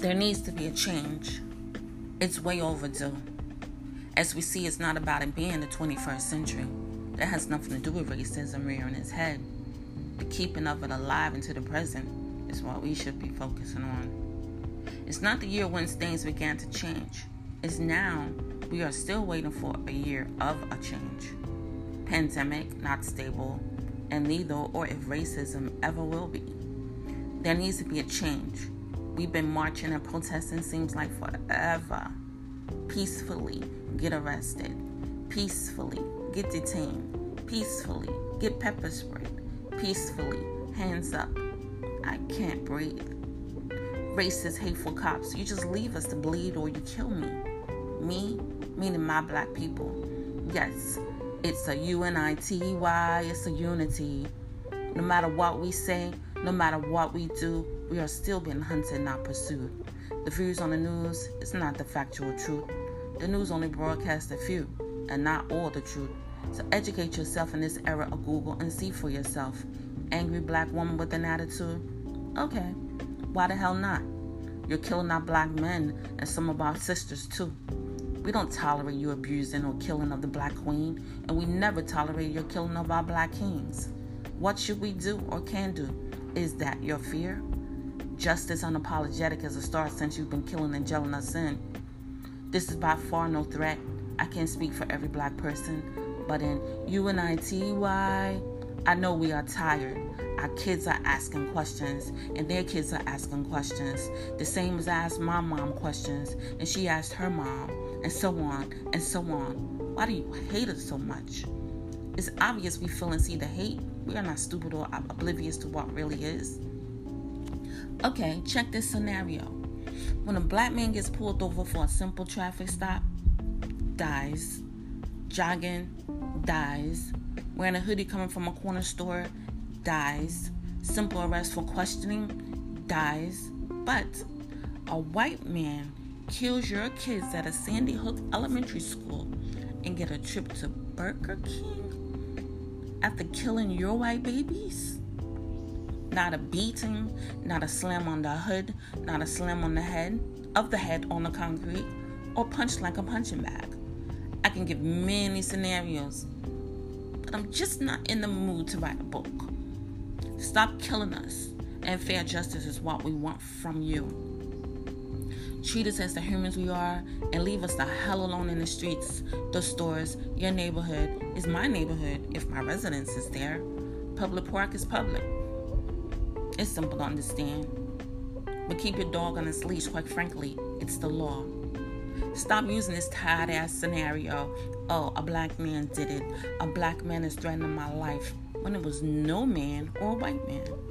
There needs to be a change. It's way overdue. As we see, it's not about it being the 21st century. That has nothing to do with racism rearing its head. The keeping of it alive into the present is what we should be focusing on. It's not the year when things began to change. It's now we are still waiting for a year of a change. Pandemic, not stable, and neither or if racism ever will be. There needs to be a change. We've been marching and protesting seems like forever. Peacefully get arrested. Peacefully get detained. Peacefully get pepper sprayed. Peacefully hands up. I can't breathe. Racist, hateful cops, you just leave us to bleed or you kill me. Me, meaning my black people. Yes, it's a U-N-I-T-Y, it's a unity. No matter what we say, no matter what we do, we are still being hunted, not pursued. The views on the news is not the factual truth. The news only broadcasts a few, and not all the truth. So educate yourself in this era of Google and see for yourself. Angry black woman with an attitude? Okay, why the hell not? You're killing our black men and some of our sisters too. We don't tolerate you abusing or killing of the black queen, and we never tolerate your killing of our black kings. What should we do or can do? Is that your fear? Justice unapologetic as a star since you've been killing and gelling us in. This is by far no threat. I can't speak for every black person, but in UNITY, I know we are tired. Our kids are asking questions, and their kids are asking questions. The same as I asked my mom questions, and she asked her mom, and so on and so on. Why do you hate us so much? It's obvious we feel and see the hate. We are not stupid or oblivious to what really is. Okay, check this scenario. When a black man gets pulled over for a simple traffic stop, dies. Jogging, dies. Wearing a hoodie coming from a corner store, dies. Simple arrest for questioning, dies. But a white man kills your kids at a Sandy Hook elementary school and get a trip to Burger King after killing your white babies? Not a beating, not a slam on the hood, not a slam on the head, of the head on the concrete, or punched like a punching bag. I can give many scenarios, but I'm just not in the mood to write a book. Stop killing us, and fair justice is what we want from you. Treat us as the humans we are and leave us the hell alone in the streets, the stores. Your neighborhood is my neighborhood if my residence is there. Public park is public. It's simple to understand. But keep your dog on its leash, quite frankly, it's the law. Stop using this tired ass scenario. Oh, a black man did it. A black man is threatening my life when it was no man or a white man.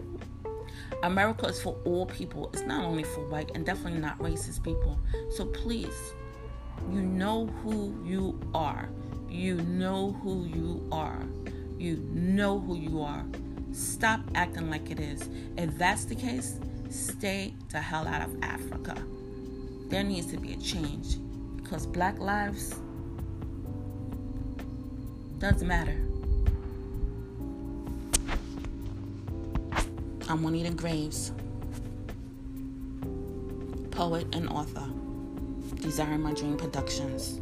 America is for all people. It's not only for white and definitely not racist people. So please, you know who you are. You know who you are. You know who you are. Stop acting like it is. If that's the case, stay the hell out of Africa. There needs to be a change because black lives doesn't matter. I'm Juanita Graves, poet and author, Desiring My Dream Productions.